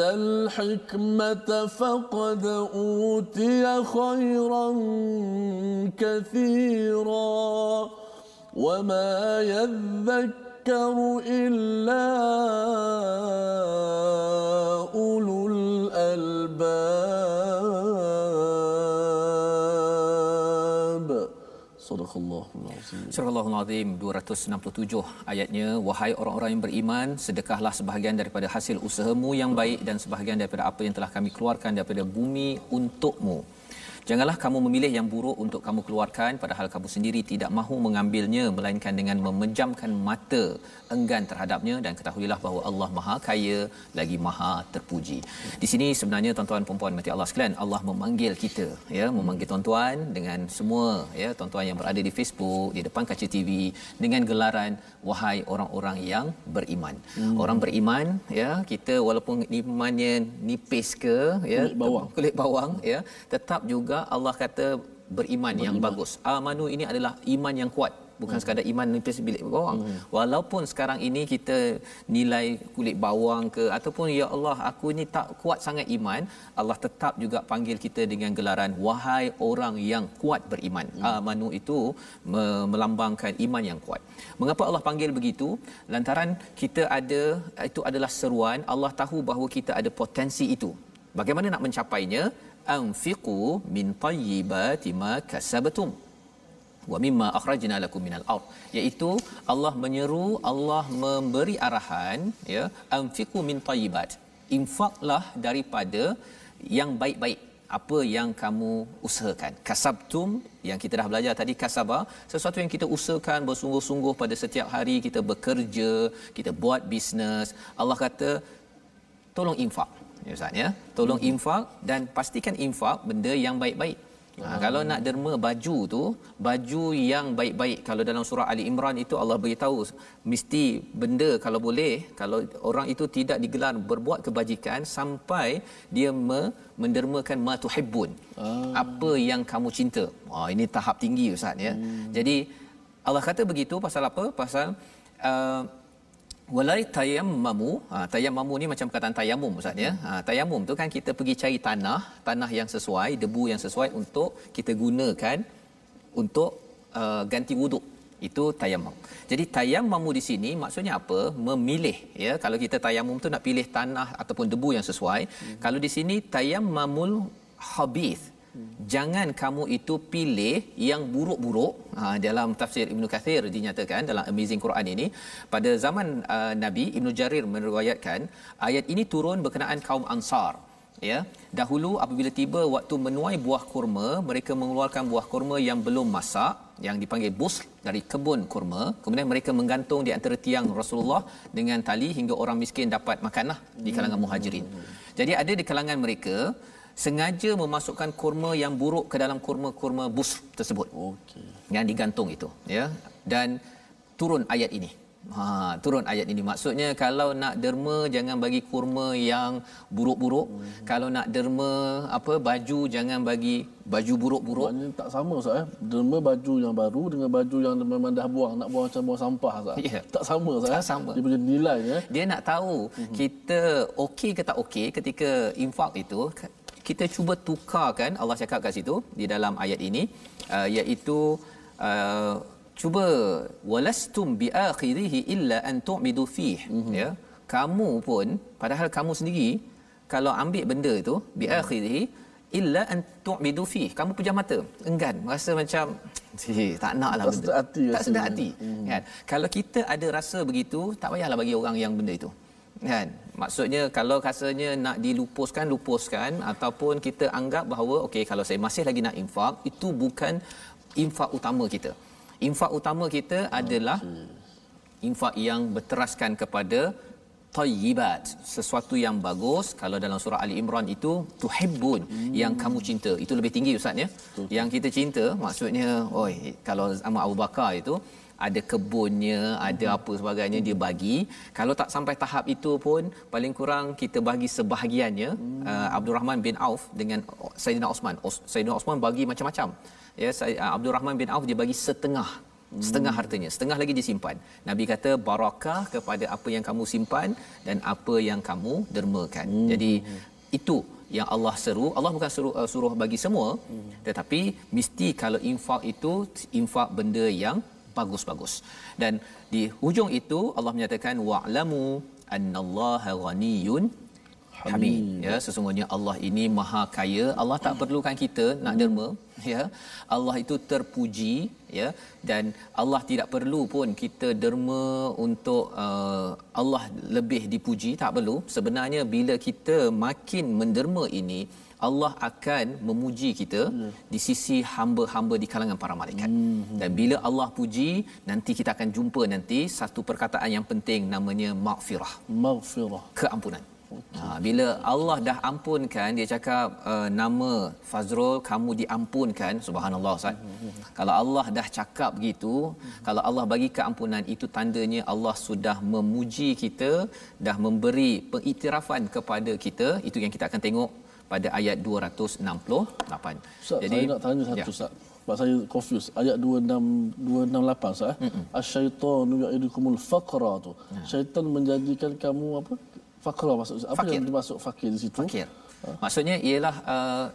الحكمة فقد أوتي خيرا كثيرا وما يذكر إلا أولو Surahul Azim 267 ayatnya wahai orang-orang yang beriman sedekahlah sebahagian daripada hasil usahamu yang baik dan sebahagian daripada apa yang telah kami keluarkan daripada bumi untukmu. Janganlah kamu memilih yang buruk untuk kamu keluarkan padahal kamu sendiri tidak mahu mengambilnya melainkan dengan memejamkan mata enggan terhadapnya dan ketahuilah bahawa Allah Maha Kaya lagi Maha Terpuji. Di sini sebenarnya tuan-tuan dan puan mati Allah sekalian, Allah memanggil kita ya, memanggil tuan-tuan dengan semua ya tuan-tuan yang berada di Facebook, di depan kaca TV dengan gelaran wahai orang-orang yang beriman. Hmm. Orang beriman ya, kita walaupun imannya nipis ke ya, Kulit bawang. kulit bawang ya, tetap juga Allah kata beriman, yang bagus. Amanu ini adalah iman yang kuat bukan hmm. sekadar iman nipis bilik bawang hmm. walaupun sekarang ini kita nilai kulit bawang ke ataupun ya Allah aku ni tak kuat sangat iman Allah tetap juga panggil kita dengan gelaran wahai orang yang kuat beriman hmm. amanu itu me- melambangkan iman yang kuat mengapa Allah panggil begitu lantaran kita ada itu adalah seruan Allah tahu bahawa kita ada potensi itu bagaimana nak mencapainya anfiqu min tayyibati ma kasabtum wa mimma akhrajna lakum minal ard iaitu Allah menyeru Allah memberi arahan ya anfiqu min tayyibat infaklah daripada yang baik-baik. Apa yang kamu usahakan. Kasabtum yang kita dah belajar tadi kasaba sesuatu yang kita usahakan bersungguh-sungguh pada setiap hari kita bekerja kita buat bisnes Allah kata tolong infak ya ustaz ya? Tolong hmm. infak dan pastikan infak benda yang baik-baik. Ha, kalau nak derma baju tu baju yang baik-baik kalau dalam surah Ali Imran itu Allah beritahu mesti benda kalau boleh kalau orang itu tidak digelar berbuat kebajikan sampai dia me, mendermakan ma tuhibbun. Ah. apa yang kamu cinta. Oh ini tahap tinggi ustaz ya? Hmm. jadi Allah kata begitu pasal apa? Pasal uh, Walai tayammamu, ha, tayammamu ni macam perkataan tayamum Ustaz ya. Ha, tayamum tu kan kita pergi cari tanah, tanah yang sesuai, debu yang sesuai untuk kita gunakan untuk uh, ganti wuduk. Itu tayamum. Jadi tayammamu di sini maksudnya apa? Memilih ya. Kalau kita tayamum tu nak pilih tanah ataupun debu yang sesuai. Hmm. Kalau di sini tayammamul habith jangan kamu itu pilih yang buruk-buruk. Ha, dalam tafsir Ibnu Kathir dinyatakan dalam Amazing Quran ini pada zaman uh, Nabi Ibnu Jarir meriwayatkan ayat ini turun berkenaan kaum Ansar. Ya dahulu apabila tiba waktu menuai buah kurma mereka mengeluarkan buah kurma yang belum masak yang dipanggil bus dari kebun kurma. Kemudian mereka menggantung di antara tiang Rasulullah dengan tali hingga orang miskin dapat makanlah di kalangan muhajirin. Jadi ada di kalangan mereka sengaja memasukkan kurma yang buruk ke dalam kurma-kurma bus tersebut. Okey. Yang digantung itu, ya. Dan turun ayat ini. Ha, turun ayat ini maksudnya kalau nak derma jangan bagi kurma yang buruk-buruk. Hmm. Kalau nak derma apa baju jangan bagi baju buruk-buruk. Maknanya tak sama Ustaz eh. Derma baju yang baru dengan baju yang memang dah buang, nak buang macam buang sampah Ustaz. Yeah. Tak sama Ustaz. Tak eh. sama. Dia punya nilainya. Eh. Dia nak tahu hmm. kita okey ke tak okey ketika infak itu kita cuba tukarkan Allah cakap kat situ di dalam ayat ini uh, iaitu uh, cuba walastum biakhirihi illa an tu'midu fih. Mm-hmm. ya. Kamu pun padahal kamu sendiri kalau ambil benda itu biakhirihi illa an tu'midu fih. Kamu pejam mata enggan. Rasa macam tak naklah tak sedap hati tak sedap hati. Mm-hmm. kan? Kalau kita ada rasa begitu tak payahlah bagi orang yang benda itu. Kan maksudnya kalau rasanya nak dilupuskan lupuskan ataupun kita anggap bahawa okey kalau saya masih lagi nak infak itu bukan infak utama kita. Infak utama kita adalah infak yang berteraskan kepada tayyibat sesuatu yang bagus. Kalau dalam surah ali imran itu tuhibbun hmm. yang kamu cinta. Itu lebih tinggi ustaz ya. Yang kita cinta maksudnya oi kalau sama Abu Bakar itu ada kebunnya, ada hmm. apa sebagainya dia bagi. Kalau tak sampai tahap itu pun paling kurang kita bagi sebahagiannya. Hmm. Uh, Abdul Rahman bin Auf dengan Sayyidina Osman. Sayyidina Osman bagi macam-macam. Ya, uh, Abdul Rahman bin Auf dia bagi setengah hmm. setengah hartanya setengah lagi disimpan nabi kata barakah kepada apa yang kamu simpan dan apa yang kamu dermakan hmm. jadi itu yang Allah seru Allah bukan suruh uh, suruh bagi semua hmm. tetapi mesti kalau infak itu infak benda yang bagus-bagus. Dan di hujung itu Allah menyatakan wa'lamu annallaha ghaniyun Hamid. Ya sesungguhnya Allah ini maha kaya. Allah tak perlukan kita nak derma ya. Allah itu terpuji ya. Dan Allah tidak perlu pun kita derma untuk uh, Allah lebih dipuji tak perlu. Sebenarnya bila kita makin menderma ini Allah akan memuji kita ya. di sisi hamba-hamba di kalangan para malaikat. Hmm. Dan bila Allah puji, nanti kita akan jumpa nanti satu perkataan yang penting namanya maghfirah. Maghfirah. Keampunan. Okay. Ha, bila Allah dah ampunkan dia cakap uh, nama Fazrul kamu diampunkan subhanallah Ustaz. Hmm. Kalau Allah dah cakap begitu, hmm. kalau Allah bagi keampunan itu tandanya Allah sudah memuji kita, dah memberi pengiktirafan kepada kita. Itu yang kita akan tengok pada ayat 268. Ustaz, Jadi saya nak tanya satu ya. Ustaz. Sebab saya confuse ayat 26 268 Ustaz. Eh? Asyaitanu ya'idukumul faqra tu. Ya. Syaitan menjadikan kamu apa? Faqra maksud apa fakir. yang dimaksud fakir di situ? Fakir. Ha? Maksudnya ialah uh,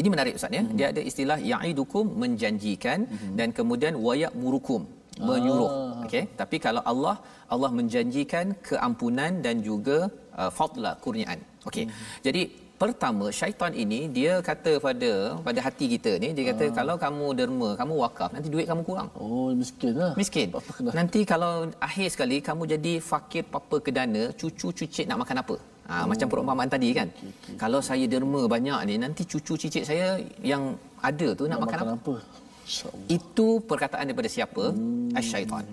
ini menarik Ustaz ya. Mm-hmm. Dia ada istilah ya'idukum menjanjikan mm-hmm. dan kemudian wayak murukum menyuruh. Ah. Okey. Tapi kalau Allah Allah menjanjikan keampunan dan juga uh, fadla kurniaan. Okey. Mm-hmm. Jadi pertama syaitan ini dia kata pada pada hati kita ni dia kata ha. kalau kamu derma kamu wakaf nanti duit kamu kurang oh miskinlah miskin nanti kalau akhir sekali kamu jadi fakir papa kedana cucu cucik nak makan apa ha, oh. macam perumpamaan tadi kan okay, okay. kalau saya derma banyak ni nanti cucu cicit saya yang ada tu nak, nak makan, makan apa, apa? itu perkataan daripada siapa hmm. syaitan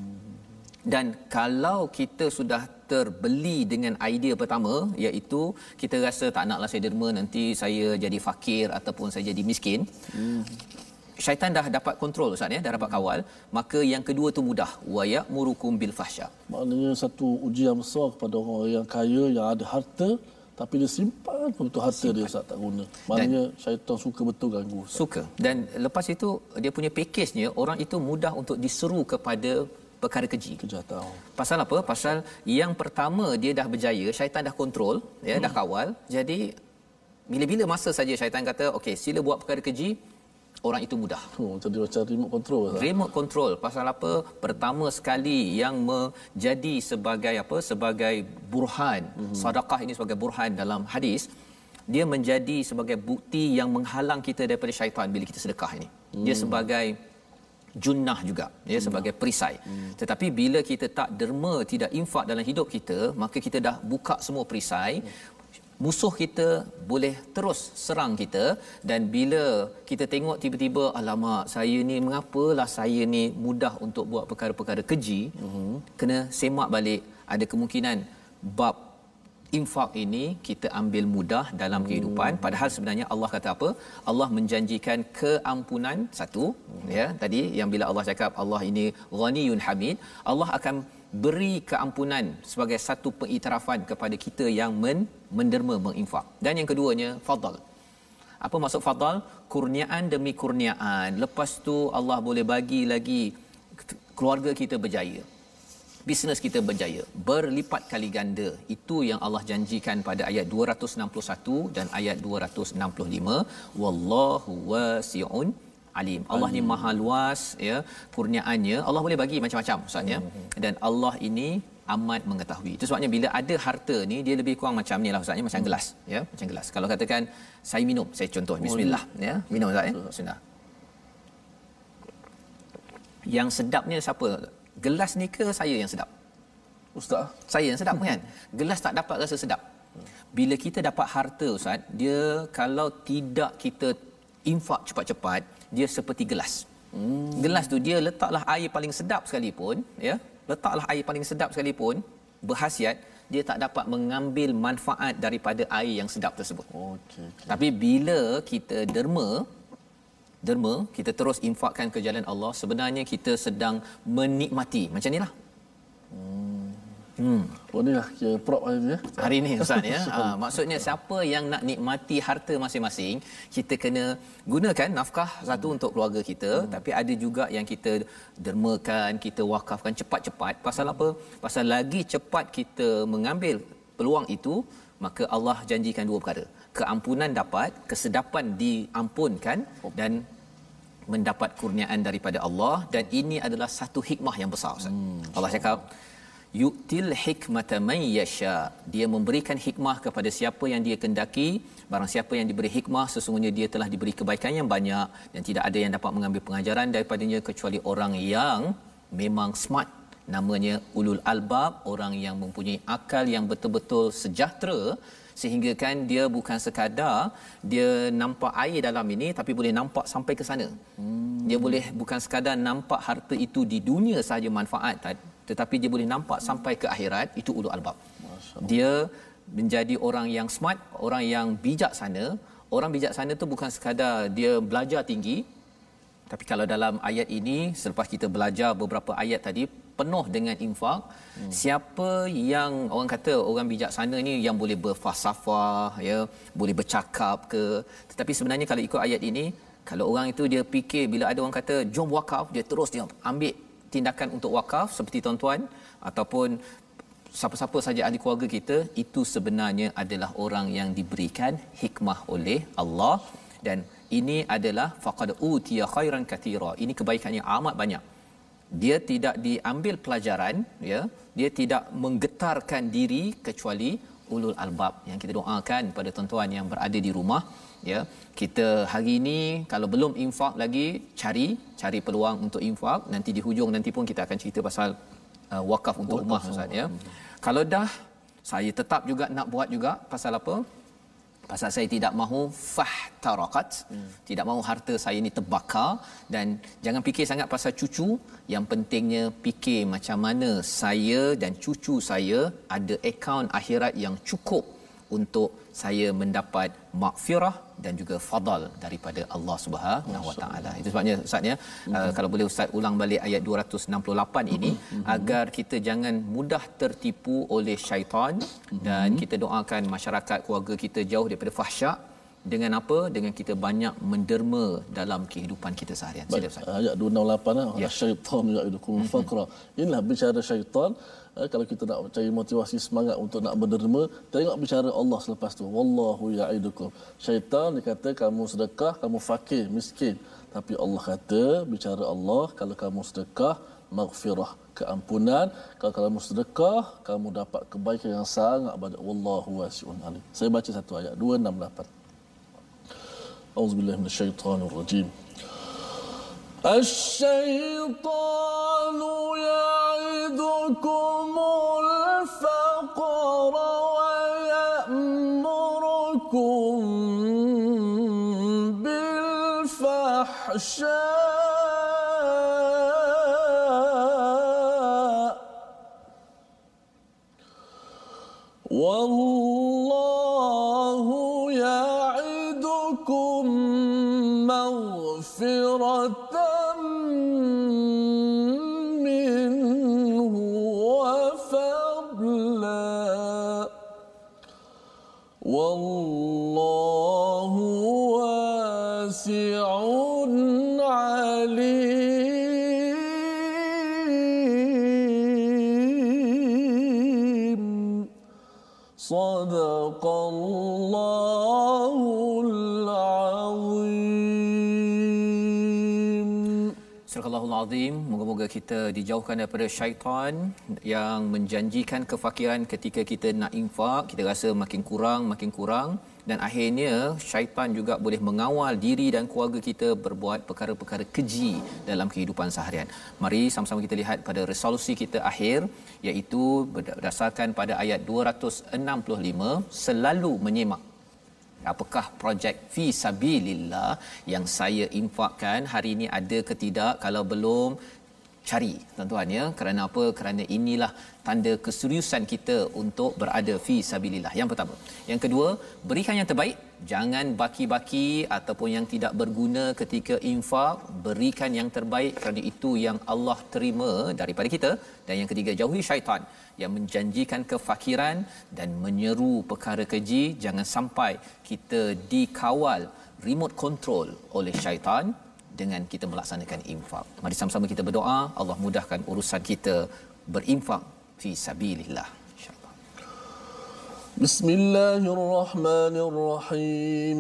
dan kalau kita sudah terbeli dengan idea pertama iaitu kita rasa tak naklah saya derma nanti saya jadi fakir ataupun saya jadi miskin hmm. syaitan dah dapat kontrol ustaz ya dah dapat kawal maka yang kedua tu mudah waya murukum bil fahsya maknanya satu ujian besar kepada orang yang kaya yang ada harta tapi dia simpan betul harta simpan. dia Ustaz tak guna. Maknanya dan, syaitan suka betul ganggu. Ustaz. Suka. Dan lepas itu dia punya pakejnya orang itu mudah untuk diseru kepada perkara keji. Kejahatan. Pasal apa? Pasal yang pertama dia dah berjaya, syaitan dah kontrol, ya, hmm. dah kawal. Jadi bila-bila masa saja syaitan kata, okey, sila buat perkara keji, orang itu mudah. Oh, jadi macam remote control. Tak? Remote control. Pasal apa? Pertama sekali yang menjadi sebagai apa? Sebagai burhan, hmm. sedekah ini sebagai burhan dalam hadis, dia menjadi sebagai bukti yang menghalang kita daripada syaitan bila kita sedekah ini. Hmm. Dia sebagai junnah juga ya sebagai perisai. Hmm. Tetapi bila kita tak derma tidak infak dalam hidup kita, maka kita dah buka semua perisai. Hmm. Musuh kita boleh terus serang kita dan bila kita tengok tiba-tiba alamak saya ni mengapalah saya ni mudah untuk buat perkara-perkara keji hmm. kena semak balik ada kemungkinan bab infak ini kita ambil mudah dalam kehidupan. Hmm. padahal sebenarnya Allah kata apa? Allah menjanjikan keampunan satu hmm. ya. Tadi yang bila Allah cakap Allah ini ghaniyun hamid Allah akan beri keampunan sebagai satu pengiktirafan kepada kita yang men, menderma menginfak. Dan yang keduanya fadal. Apa maksud fadal? Kurniaan demi kurniaan. Lepas tu Allah boleh bagi lagi keluarga kita berjaya bisnes kita berjaya berlipat kali ganda itu yang Allah janjikan pada ayat 261 dan ayat 265 wallahu wasiun alim Allah ni maha luas ya kurniaannya Allah boleh bagi macam-macam ustaz ya hmm. dan Allah ini amat mengetahui. Itu sebabnya bila ada harta ni dia lebih kurang macam ni lah ustaz ya macam gelas ya macam gelas. Kalau katakan saya minum, saya contoh bismillah ya. Minum ustaz ya. Yang sedapnya siapa? Gelas ni ke saya yang sedap? Ustaz, saya yang sedap kan? Gelas tak dapat rasa sedap. Bila kita dapat harta Ustaz, dia kalau tidak kita infak cepat-cepat, dia seperti gelas. Hmm. Gelas tu dia letaklah air paling sedap sekalipun, ya. Letaklah air paling sedap sekalipun, berhasiat dia tak dapat mengambil manfaat daripada air yang sedap tersebut. Okey. Okay. Tapi bila kita derma, derma kita terus infakkan ke jalan Allah sebenarnya kita sedang menikmati macam inilah hmm. hmm. Oh ni lah kira prop hari ni ya. Hari ni Ustaz ya. ha, *laughs* maksudnya siapa yang nak nikmati harta masing-masing, kita kena gunakan nafkah satu hmm. untuk keluarga kita, hmm. tapi ada juga yang kita dermakan, kita wakafkan cepat-cepat. Pasal apa? Pasal lagi cepat kita mengambil peluang itu, maka Allah janjikan dua perkara. Keampunan dapat, kesedapan diampunkan dan mendapat kurniaan daripada Allah. Dan ini adalah satu hikmah yang besar Ustaz. Hmm. Allah cakap yu'til hikmata man yasha. Dia memberikan hikmah kepada siapa yang dia kendaki. Barang siapa yang diberi hikmah sesungguhnya dia telah diberi kebaikan yang banyak. Dan tidak ada yang dapat mengambil pengajaran daripadanya kecuali orang yang memang smart. Namanya ulul albab orang yang mempunyai akal yang betul-betul sejahtera sehingga kan dia bukan sekadar dia nampak air dalam ini tapi boleh nampak sampai ke sana. Hmm. Dia boleh bukan sekadar nampak harta itu di dunia sahaja manfaat tetapi dia boleh nampak sampai ke akhirat itu ulul albab. Dia menjadi orang yang smart, orang yang bijaksana. Orang bijaksana tu bukan sekadar dia belajar tinggi tapi kalau dalam ayat ini selepas kita belajar beberapa ayat tadi penuh dengan infak. Hmm. siapa yang orang kata orang bijaksana ni yang boleh berfalsafah ya boleh bercakap ke. Tetapi sebenarnya kalau ikut ayat ini kalau orang itu dia fikir bila ada orang kata jom wakaf dia terus dia ambil tindakan untuk wakaf seperti tuan-tuan ataupun siapa-siapa saja ahli keluarga kita itu sebenarnya adalah orang yang diberikan hikmah oleh Allah. Dan ini adalah faqad utiya khairan katira ini kebaikan yang amat banyak dia tidak diambil pelajaran ya. Dia tidak menggetarkan diri kecuali ulul albab yang kita doakan pada tuan-tuan yang berada di rumah ya. Kita hari ini kalau belum infak lagi cari cari peluang untuk infak. Nanti di hujung nanti pun kita akan cerita pasal uh, wakaf untuk wakaf rumah. ustaz ya. Kalau dah saya tetap juga nak buat juga. Pasal apa pasal saya tidak mahu fahtarakat hmm. tidak mahu harta saya ini terbakar dan jangan fikir sangat pasal cucu yang pentingnya fikir macam mana saya dan cucu saya ada akaun akhirat yang cukup untuk saya mendapat makfirah dan juga fadal daripada Allah Subhanahu Wa Taala. Itu sebabnya ustaz ya uh, kalau boleh ustaz ulang balik ayat 268 ini mm-hmm. agar kita jangan mudah tertipu oleh syaitan mm-hmm. dan kita doakan masyarakat keluarga kita jauh daripada fahsyak dengan apa dengan kita banyak menderma dalam kehidupan kita seharian. Sila ustaz. Ayat 268 ya. syaitan ya'idukum mm-hmm. faqra. Inilah bicara syaitan eh, kalau kita nak cari motivasi semangat untuk nak berderma tengok bicara Allah selepas tu wallahu ya'idukum syaitan dia kata kamu sedekah kamu fakir miskin tapi Allah kata bicara Allah kalau kamu sedekah maghfirah keampunan kalau kamu sedekah kamu dapat kebaikan yang sangat banyak wallahu wasi'un alim saya baca satu ayat 268 أعوذ بالله من الشيطان الرجيم. الشيطان يعدكم الفقر ويأمركم بالفحشاء صدق الله العظيم Surah Azim, moga-moga kita dijauhkan daripada syaitan yang menjanjikan kefakiran ketika kita nak infak, kita rasa makin kurang, makin kurang dan akhirnya syaitan juga boleh mengawal diri dan keluarga kita berbuat perkara-perkara keji dalam kehidupan seharian. Mari sama-sama kita lihat pada resolusi kita akhir iaitu berdasarkan pada ayat 265 selalu menyemak apakah projek fi sabilillah yang saya infakkan hari ini ada ke tidak kalau belum cari tuan-tuan ya. Kerana apa? Kerana inilah tanda keseriusan kita untuk berada fi sabilillah. Yang pertama. Yang kedua berikan yang terbaik. Jangan baki-baki ataupun yang tidak berguna ketika infak. Berikan yang terbaik kerana itu yang Allah terima daripada kita. Dan yang ketiga jauhi syaitan yang menjanjikan kefakiran dan menyeru perkara keji. Jangan sampai kita dikawal remote control oleh syaitan dengan kita melaksanakan infak. Mari sama-sama kita berdoa, Allah mudahkan urusan kita berinfak fi sabilillah. Insya-Allah. Bismillahirrahmanirrahim.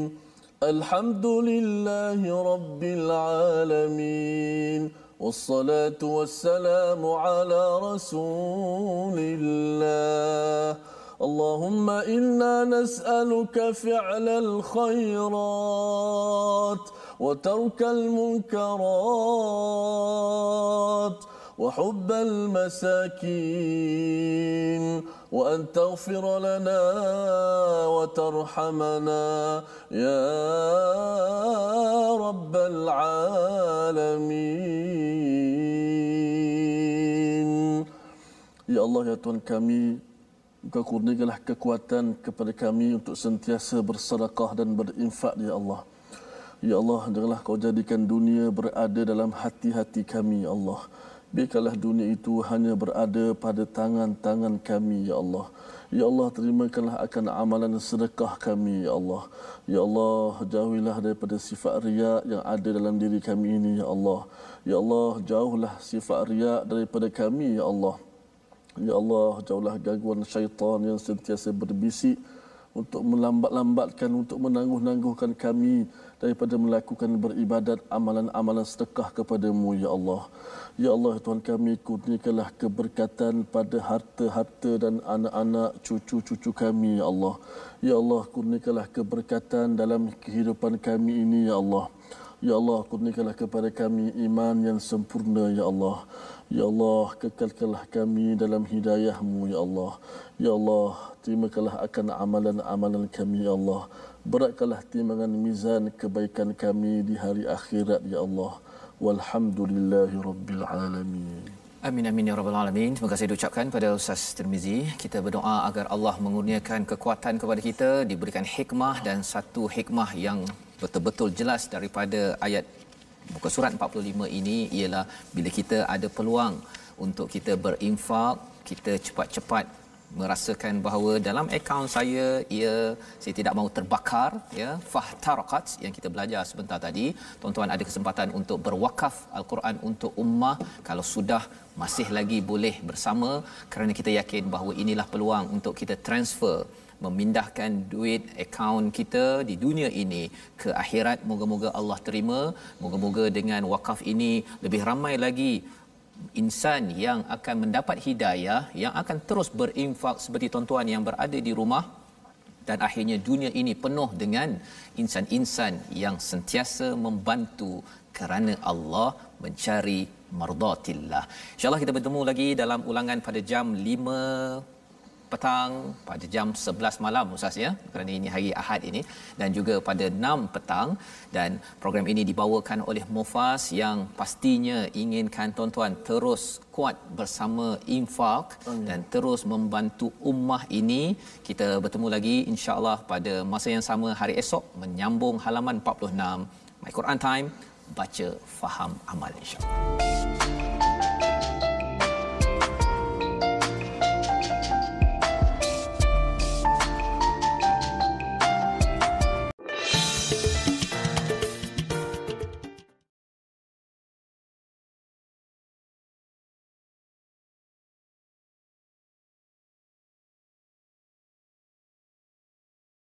Alhamdulillahi rabbil alamin. والصلاة والسلام على رسول الله اللهم إنا نسألك فعل الخيرات وترك المنكرات وحب المساكين وأن تغفر لنا وترحمنا يا رب العالمين يا الله يا Tuhan kami Engkau kurniakanlah kekuatan kepada kami untuk sentiasa bersedekah dan berinfak ya Allah. Ya Allah, janganlah kau jadikan dunia berada dalam hati-hati kami ya Allah. Biarkanlah dunia itu hanya berada pada tangan-tangan kami ya Allah. Ya Allah, terimakanlah akan amalan sedekah kami ya Allah. Ya Allah, jauhilah daripada sifat riak yang ada dalam diri kami ini ya Allah. Ya Allah, jauhlah sifat riak daripada kami ya Allah. Ya Allah, jauhlah gangguan syaitan yang sentiasa berbisik untuk melambat-lambatkan, untuk menangguh-nangguhkan kami daripada melakukan beribadat amalan-amalan sedekah kepadamu, Ya Allah. Ya Allah, Tuhan kami, kurniakanlah keberkatan pada harta-harta dan anak-anak cucu-cucu kami, Ya Allah. Ya Allah, kurniakanlah keberkatan dalam kehidupan kami ini, Ya Allah. Ya Allah, kurniakanlah kepada kami iman yang sempurna, Ya Allah. Ya Allah, kekalkanlah kami dalam hidayahmu, Ya Allah. Ya Allah, terimakanlah akan amalan-amalan kami, Ya Allah. Beratkanlah timbangan mizan kebaikan kami di hari akhirat, Ya Allah. Walhamdulillahi Rabbil Alamin. Amin amin ya rabbal alamin. Terima kasih diucapkan pada Ustaz Tirmizi. Kita berdoa agar Allah mengurniakan kekuatan kepada kita, diberikan hikmah dan satu hikmah yang betul-betul jelas daripada ayat buku surat 45 ini ialah bila kita ada peluang untuk kita berinfak kita cepat-cepat merasakan bahawa dalam akaun saya ia saya tidak mahu terbakar ya. Fahtarqat yang kita belajar sebentar tadi. Tuan-tuan ada kesempatan untuk berwakaf al-Quran untuk ummah. Kalau sudah masih lagi boleh bersama. Kerana kita yakin bahawa inilah peluang untuk kita transfer memindahkan duit akaun kita di dunia ini ke akhirat. Moga-moga Allah terima. Moga-moga dengan wakaf ini lebih ramai lagi insan yang akan mendapat hidayah yang akan terus berinfak seperti tuan-tuan yang berada di rumah dan akhirnya dunia ini penuh dengan insan-insan yang sentiasa membantu kerana Allah mencari mardatillah. InsyaAllah kita bertemu lagi dalam ulangan pada jam 5 petang pada jam 11 malam Ustaz ya? Kerana ini hari Ahad ini dan juga pada 6 petang. Dan program ini dibawakan oleh Mufas yang pastinya inginkan tuan-tuan terus kuat bersama infak Amin. dan terus membantu ummah ini. Kita bertemu lagi insya-Allah pada masa yang sama hari esok menyambung halaman 46 My Quran Time baca faham amal insya-Allah